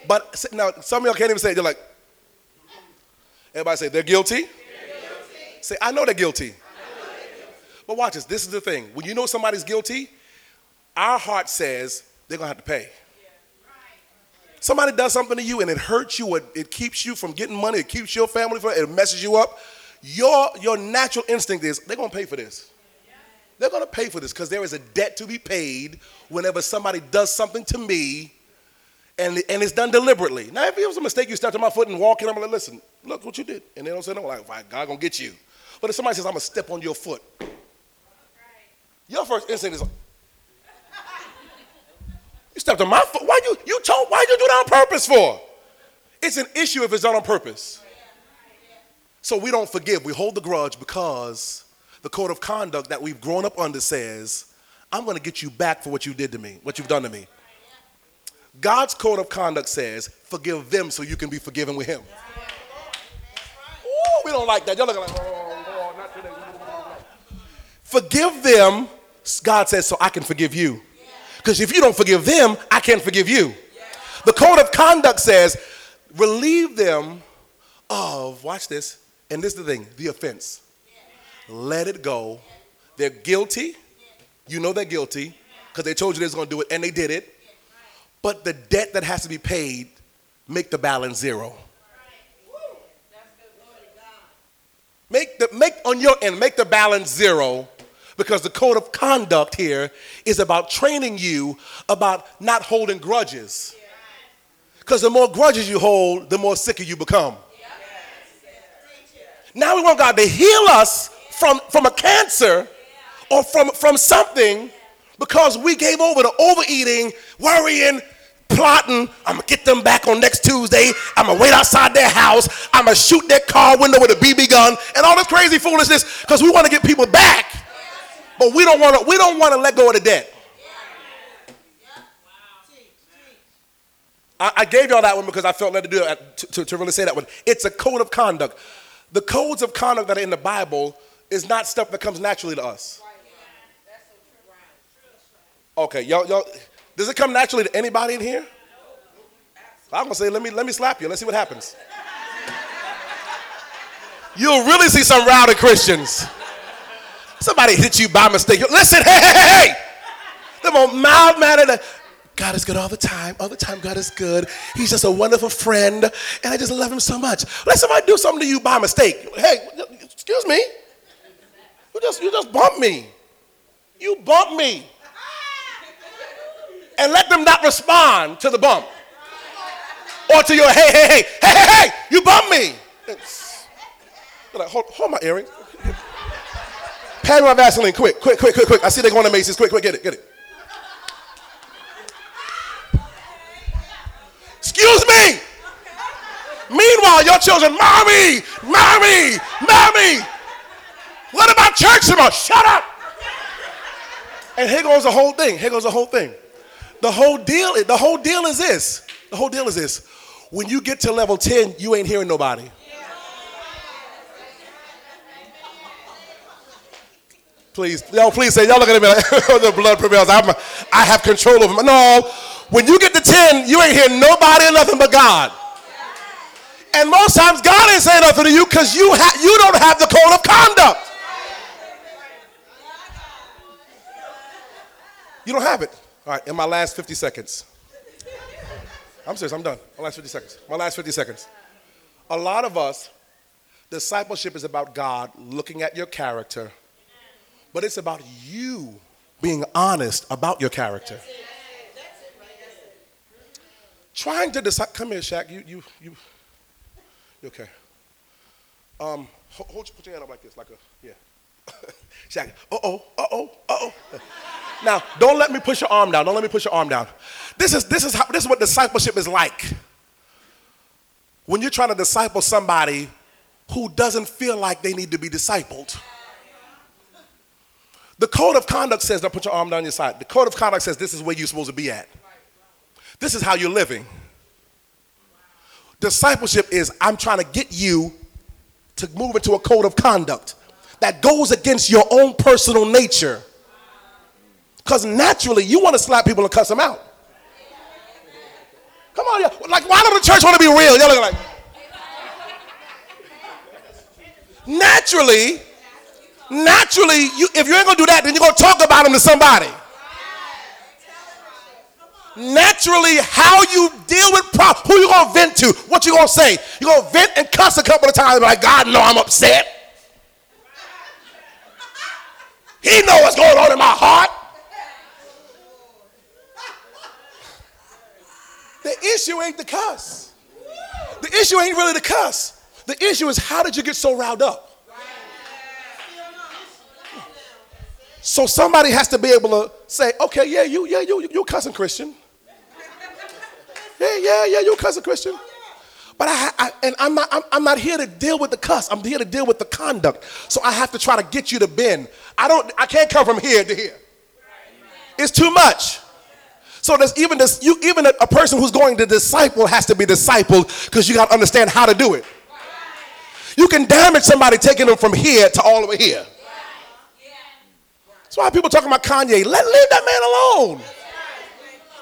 but now some of y'all can't even say it. You're like, everybody say they're guilty. They're guilty. Say, I know they're guilty. But watch this. This is the thing. When you know somebody's guilty, our heart says they're to have to pay. Somebody does something to you and it hurts you, it keeps you from getting money, it keeps your family from it messes you up. Your, your natural instinct is they're going to pay for this. They're going to pay for this because there is a debt to be paid whenever somebody does something to me and, and it's done deliberately. Now, if it was a mistake, you stepped on my foot and walk in, I'm like, listen, look what you did. And they don't say no, like, God gonna get you. But if somebody says, I'm gonna step on your foot, your first instinct is, you stepped on my foot. Why you you told why you do that on purpose for? It's an issue if it's done on purpose. So we don't forgive. We hold the grudge because the code of conduct that we've grown up under says, I'm going to get you back for what you did to me, what you've done to me. God's code of conduct says, forgive them so you can be forgiven with him. Ooh, we don't like that. Y'all looking like, oh, not today. Forgive them, God says, so I can forgive you. Because if you don't forgive them, I can't forgive you. The code of conduct says, relieve them of, watch this, and this is the thing, the offense. Let it go. They're guilty. You know they're guilty because they told you they was going to do it and they did it. But the debt that has to be paid, make the balance zero. Make the make on your end, make the balance zero because the code of conduct here is about training you about not holding grudges. Because the more grudges you hold, the more sicker you become. Now we want God to heal us from, from a cancer or from, from something because we gave over to overeating, worrying, plotting. I'm gonna get them back on next Tuesday. I'm gonna wait outside their house. I'm gonna shoot their car window with a BB gun and all this crazy foolishness because we want to get people back. But we don't want to. We don't want to let go of the debt. I, gave y'all that one because I felt led to do to, to, to really say that one. It's a code of conduct. The codes of conduct that are in the Bible is not stuff that comes naturally to us. Okay, y'all, y'all. Does it come naturally to anybody in here? I'm gonna say, let me let me slap you. Let's see what happens. You'll really see some rowdy Christians. Somebody hit you by mistake. Listen, hey, hey, hey, hey. The most mild mannered. God is good all the time. All the time, God is good. He's just a wonderful friend, and I just love him so much. Let somebody do something to you by mistake. Hey, excuse me. You just you just bump me. You bump me. And let them not respond to the bump. Or to your hey, hey, hey, hey, hey, hey, you bump me. Like, hold, hold my earring. Pay my Vaseline, quick, quick, quick, quick, quick. I see they're going to Macy's. Quick, quick, get it, get it. Excuse me. Meanwhile, your children, mommy, mommy, mommy. What about church tomorrow? Shut up. And here goes the whole thing. Here goes the whole thing. The whole deal, the whole deal is this. The whole deal is this. When you get to level 10, you ain't hearing nobody. Please, y'all, please say, y'all look at me like the blood prevails. I'm, I have control over them. No, when you get to 10, you ain't hear nobody or nothing but God. And most times God ain't saying nothing to you because you, ha- you don't have the code of conduct. You don't have it. All right, in my last 50 seconds. I'm serious, I'm done. My last 50 seconds. My last 50 seconds. A lot of us, discipleship is about God looking at your character, but it's about you being honest about your character. Trying to decide. Come here, Shaq. You, you, you. You okay? Um, hold, hold, put your hand up like this, like a, yeah. Shaq. Uh oh. Uh oh. Uh oh. Now, don't let me push your arm down. Don't let me push your arm down. This is, this is, how, this is what discipleship is like. When you're trying to disciple somebody who doesn't feel like they need to be discipled. Code of conduct says, now put your arm down your side. The code of conduct says this is where you're supposed to be at. This is how you're living. Discipleship is I'm trying to get you to move into a code of conduct that goes against your own personal nature. Because naturally, you want to slap people and cuss them out. Come on, y'all. Like, why don't the church want to be real? Y'all look like. Naturally, naturally, you, if you ain't gonna do that, then you're gonna talk about them to somebody. Naturally, how you deal with problems, who you gonna vent to, what you gonna say. you gonna vent and cuss a couple of times, like, God know I'm upset. He know what's going on in my heart. The issue ain't the cuss. The issue ain't really the cuss. The issue is how did you get so riled up? So somebody has to be able to say, okay, yeah, you, yeah, you, you cousin Christian. Yeah, yeah, yeah, you cousin Christian. But I, I and I'm not, I'm, I'm, not here to deal with the cuss. I'm here to deal with the conduct. So I have to try to get you to bend. I don't, I can't come from here to here. It's too much. So there's even this, you even a, a person who's going to disciple has to be discipled because you got to understand how to do it. You can damage somebody taking them from here to all the way here. That's why people talking about Kanye. Let leave that man alone.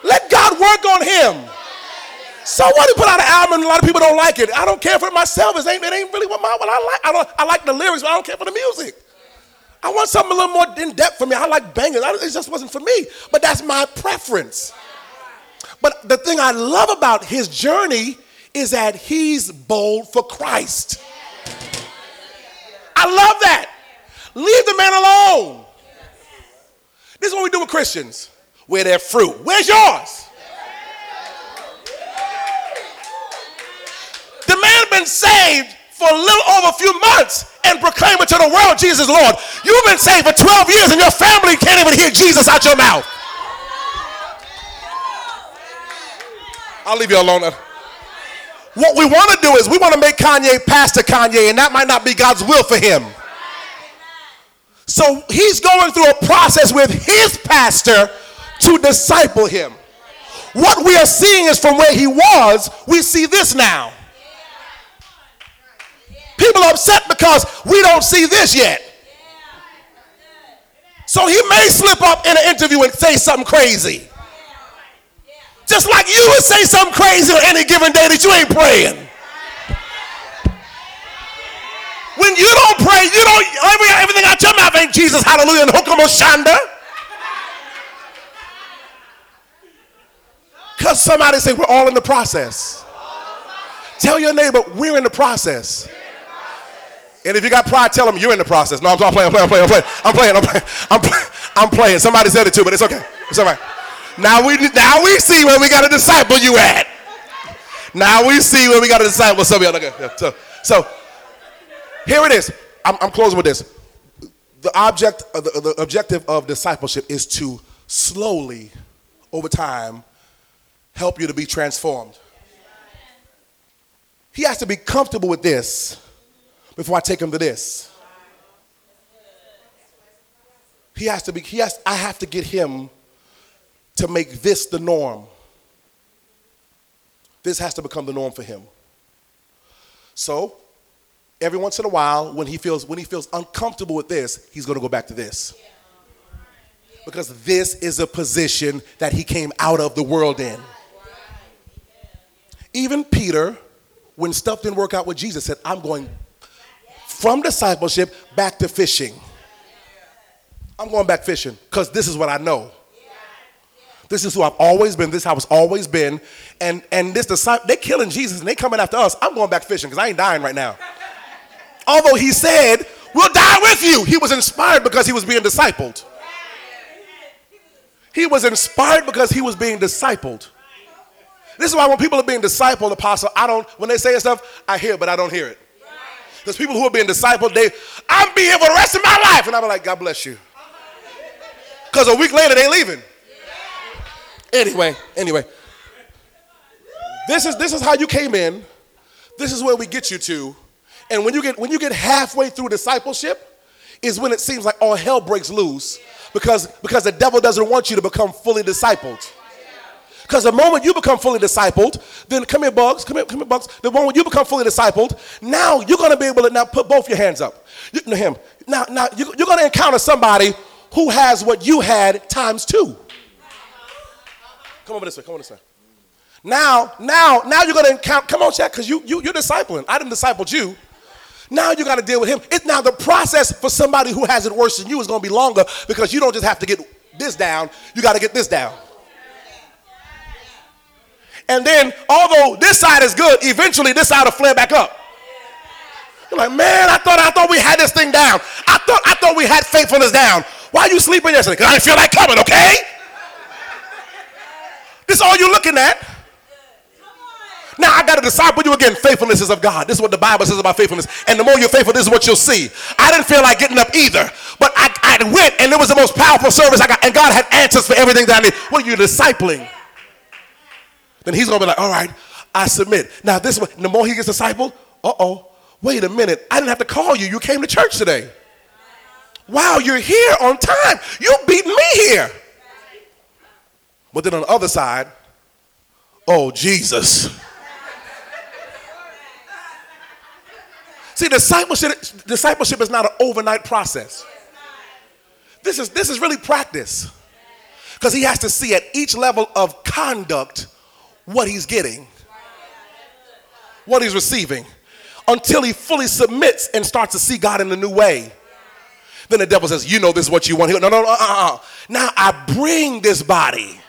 Let God work on him. So what? He put out an album and a lot of people don't like it. I don't care for it myself. It ain't, it ain't really what, my, what I like. I, don't, I like the lyrics, but I don't care for the music. I want something a little more in depth for me. I like bangers. I, it just wasn't for me. But that's my preference. But the thing I love about his journey is that he's bold for Christ. I love that. Leave the man alone. This is what we do with Christians. Where their fruit. Where's yours? The man been saved for a little over a few months and proclaiming to the world Jesus Lord. You've been saved for 12 years and your family can't even hear Jesus out your mouth. I'll leave you alone. What we want to do is we want to make Kanye Pastor Kanye, and that might not be God's will for him. So he's going through a process with his pastor to disciple him. What we are seeing is from where he was, we see this now. People are upset because we don't see this yet. So he may slip up in an interview and say something crazy. Just like you would say something crazy on any given day that you ain't praying. When you don't pray, you don't, Jesus, hallelujah, and hukamoshanda. Because somebody say we're all in the process. Tell your neighbor, we're in the process. And if you got pride, tell them you're in the process. No, I'm, I'm playing, I'm playing, I'm playing, I'm playing, I'm playing, I'm playing, I'm playing. Somebody said it too, but it's okay. It's all right. Now we now we see where we got to disciple you at. Now we see where we got to disciple some of y'all. So, so here it is. I'm, I'm closing with this. The object, uh, the, the objective of discipleship is to slowly, over time, help you to be transformed. He has to be comfortable with this before I take him to this. He has to be, he has, I have to get him to make this the norm. This has to become the norm for him. So, every once in a while, when he feels when he feels uncomfortable with this, he's going to go back to this. Because this is a position that he came out of the world in. Even Peter, when stuff didn't work out with Jesus, said, I'm going from discipleship back to fishing. I'm going back fishing because this is what I know. This is who I've always been. This is how it's always been. And and this disciple, they're killing Jesus and they coming after us. I'm going back fishing because I ain't dying right now. Although he said, We'll die with you. He was inspired because he was being discipled. He was inspired because he was being discipled. This is why when people are being discipled, apostle, I don't, when they say stuff, I hear, but I don't hear it. There's people who are being discipled, they, I'm being here for the rest of my life. And I'm like, God bless you. Because a week later, they leaving. Anyway, anyway. This is this is how you came in. This is where we get you to. And when you get when you get halfway through discipleship, is when it seems like all hell breaks loose Because, because the devil doesn't want you to become fully discipled. Because the moment you become fully discipled, then come here, bugs, come here, come here, bugs. The moment you become fully discipled, now you're going to be able to now put both your hands up. You, no, him. Now, now you, you're going to encounter somebody who has what you had times two. Come over this way. Come over this way. Now, now, now you're going to encounter. Come on, Chad, because you, you, you're discipling. I didn't disciple you. Now you got to deal with him. It, now the process for somebody who has it worse than you is going to be longer because you don't just have to get this down. You got to get this down. And then, although this side is good, eventually this side will flare back up. You're like, man, I thought I thought we had this thing down. I thought I thought we had faithfulness down. Why are you sleeping yesterday? Because I didn't feel like coming, okay? This is all you're looking at. Now I got to disciple you again. Faithfulness is of God. This is what the Bible says about faithfulness. And the more you're faithful, this is what you'll see. I didn't feel like getting up either, but I, I went, and it was the most powerful service I got. And God had answers for everything that I need. What are you discipling? Then He's gonna be like, all right, I submit. Now this one, the more he gets discipled, uh oh, wait a minute, I didn't have to call you. You came to church today. Wow, you're here on time. You beat me here. But then on the other side, oh Jesus. See, discipleship, discipleship is not an overnight process. This is, this is really practice. Because he has to see at each level of conduct what he's getting, what he's receiving, until he fully submits and starts to see God in a new way. Then the devil says, You know, this is what you want. He goes, No, no, no, uh, uh, uh. Now I bring this body.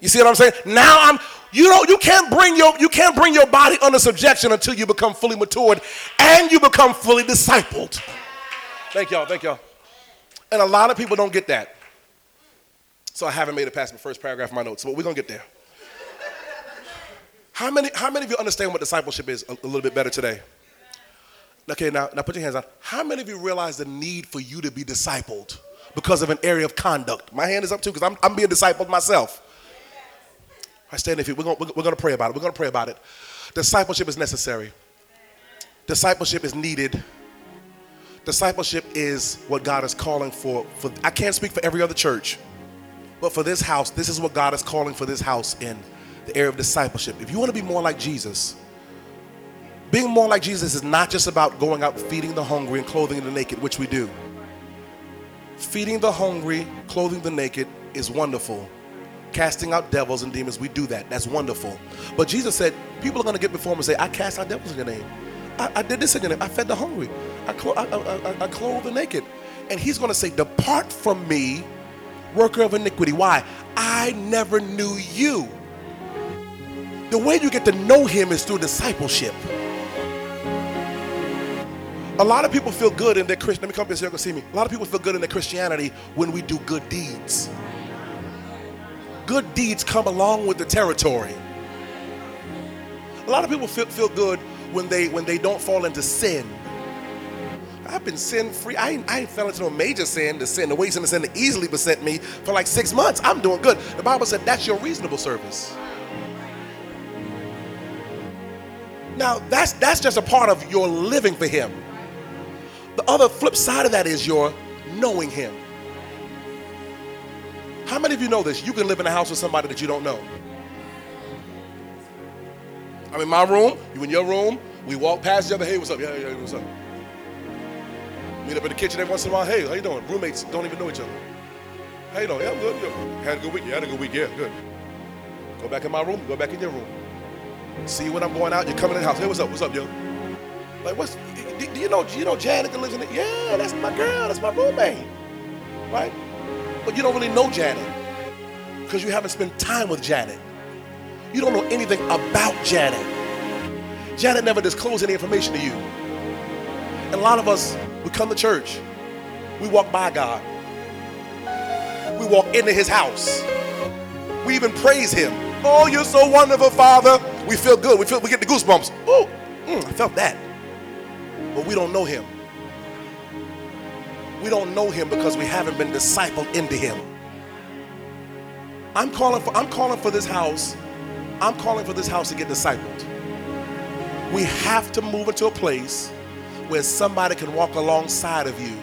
You see what I'm saying? Now I'm you know you can't bring your you can't bring your body under subjection until you become fully matured and you become fully discipled. Thank y'all, thank y'all. And a lot of people don't get that. So I haven't made it past the first paragraph of my notes, but we're gonna get there. How many, how many of you understand what discipleship is a, a little bit better today? Okay, now, now put your hands on. How many of you realize the need for you to be discipled because of an area of conduct? My hand is up too because I'm, I'm being discipled myself. I stand if you. We're going we're going to pray about it. We're going to pray about it. Discipleship is necessary. Discipleship is needed. Discipleship is what God is calling for. For I can't speak for every other church, but for this house, this is what God is calling for this house in the area of discipleship. If you want to be more like Jesus, being more like Jesus is not just about going out feeding the hungry and clothing the naked, which we do. Feeding the hungry, clothing the naked is wonderful casting out devils and demons, we do that. That's wonderful. But Jesus said, people are going to get before him and say, I cast out devils in your name. I, I did this in your name. I fed the hungry. I, clo- I, I, I clothed the naked. And he's going to say, Depart from me, worker of iniquity. Why? I never knew you. The way you get to know him is through discipleship. A lot of people feel good in their Christian. Let me come up here so you can see me. A lot of people feel good in their Christianity when we do good deeds good deeds come along with the territory. A lot of people feel, feel good when they when they don't fall into sin. I've been sin free. I ain't, I ain't fell into no major sin, the sin, the ways and the sin that easily beset me for like six months. I'm doing good. The Bible said that's your reasonable service. Now that's that's just a part of your living for Him. The other flip side of that is your knowing Him. How many of you know this? You can live in a house with somebody that you don't know. I'm in my room, you in your room, we walk past each other, hey, what's up? Yeah, yeah, what's up? Meet up in the kitchen every once in a while, hey, how you doing? Roommates don't even know each other. How you doing? Yeah, I'm good. Yeah. Had a good week? Yeah, had a good week. Yeah, good. Go back in my room, go back in your room. See when I'm going out, you're coming in the house. Hey, what's up? What's up, yo? Like, what's, do, you know, you know Janet that lives in it? Yeah, that's my girl, that's my roommate. Right? But you don't really know Janet because you haven't spent time with Janet. You don't know anything about Janet. Janet never disclosed any information to you. And a lot of us, we come to church, we walk by God, we walk into His house, we even praise Him. Oh, you're so wonderful, Father. We feel good. We feel we get the goosebumps. Oh, mm, I felt that. But we don't know Him we don't know him because we haven't been discipled into him. I'm calling for I'm calling for this house. I'm calling for this house to get discipled. We have to move into a place where somebody can walk alongside of you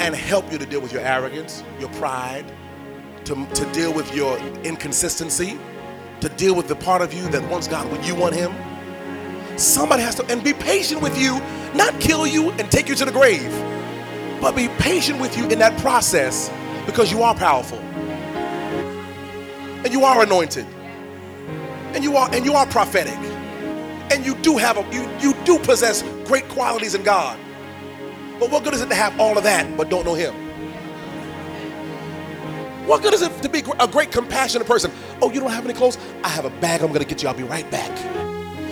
and help you to deal with your arrogance, your pride, to, to deal with your inconsistency, to deal with the part of you that wants God when you want Him. Somebody has to, and be patient with you, not kill you and take you to the grave, but be patient with you in that process because you are powerful and you are anointed and you are and you are prophetic and you do have a you, you do possess great qualities in God. But what good is it to have all of that but don't know Him? What good is it to be a great compassionate person? Oh, you don't have any clothes? I have a bag. I'm to get you. I'll be right back.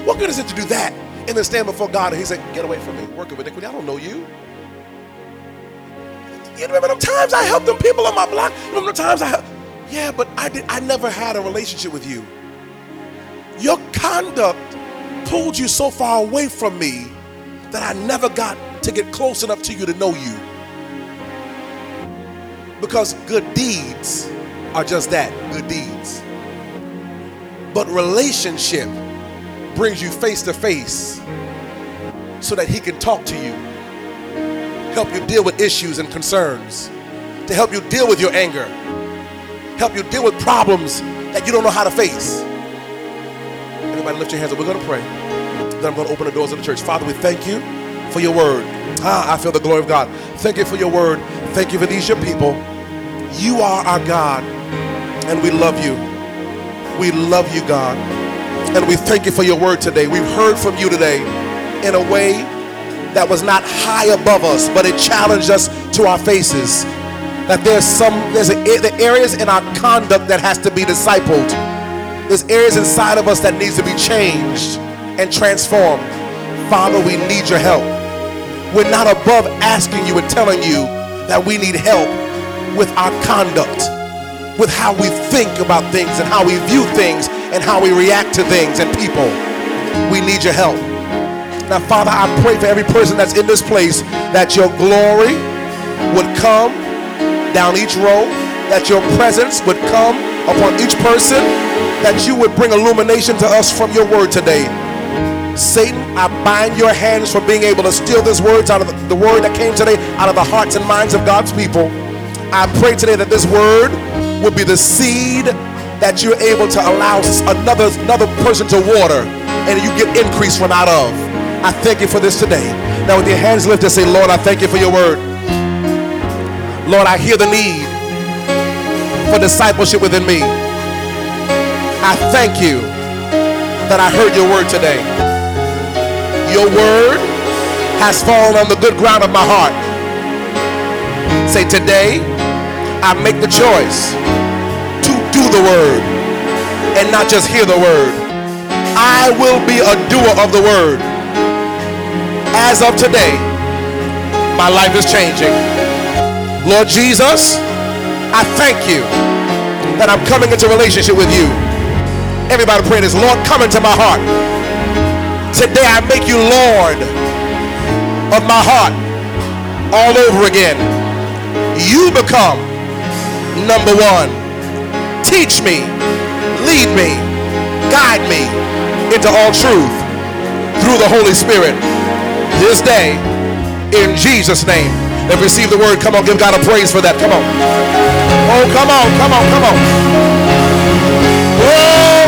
What good is it to do that and then stand before God and He said, "Get away from me, working with iniquity. I don't know you." You remember them times I helped them people on my block? You remember the times I helped? Yeah, but I did. I never had a relationship with you. Your conduct pulled you so far away from me that I never got to get close enough to you to know you. Because good deeds are just that good deeds. But relationship brings you face to face so that He can talk to you, help you deal with issues and concerns, to help you deal with your anger, help you deal with problems that you don't know how to face. Everybody lift your hands up. We're going to pray. Then I'm going to open the doors of the church. Father, we thank you for your word. Ah, I feel the glory of God. Thank you for your word. Thank you for these your people. You are our God, and we love you. We love you, God. And we thank you for your word today. We've heard from you today in a way that was not high above us, but it challenged us to our faces. That there's some there's a, the areas in our conduct that has to be discipled. There's areas inside of us that needs to be changed and transformed. Father, we need your help. We're not above asking you and telling you that we need help with our conduct, with how we think about things and how we view things and how we react to things and people. We need your help. Now, Father, I pray for every person that's in this place that your glory would come down each row, that your presence would come upon each person, that you would bring illumination to us from your word today. Satan, I bind your hands from being able to steal this words out of the, the word that came today out of the hearts and minds of God's people. I pray today that this word will be the seed that you're able to allow another another person to water and you get increase from out of. I thank you for this today. Now with your hands lifted, say, Lord, I thank you for your word. Lord, I hear the need for discipleship within me. I thank you that I heard your word today. Your word has fallen on the good ground of my heart. Say, today, I make the choice to do the word and not just hear the word. I will be a doer of the word. As of today, my life is changing. Lord Jesus, I thank you that I'm coming into relationship with you. Everybody pray this. Lord, come into my heart. Today I make you Lord of my heart all over again. You become number one. Teach me, lead me, guide me into all truth through the Holy Spirit this day in Jesus' name. And receive the word. Come on, give God a praise for that. Come on. Oh, come on, come on, come on. Whoa!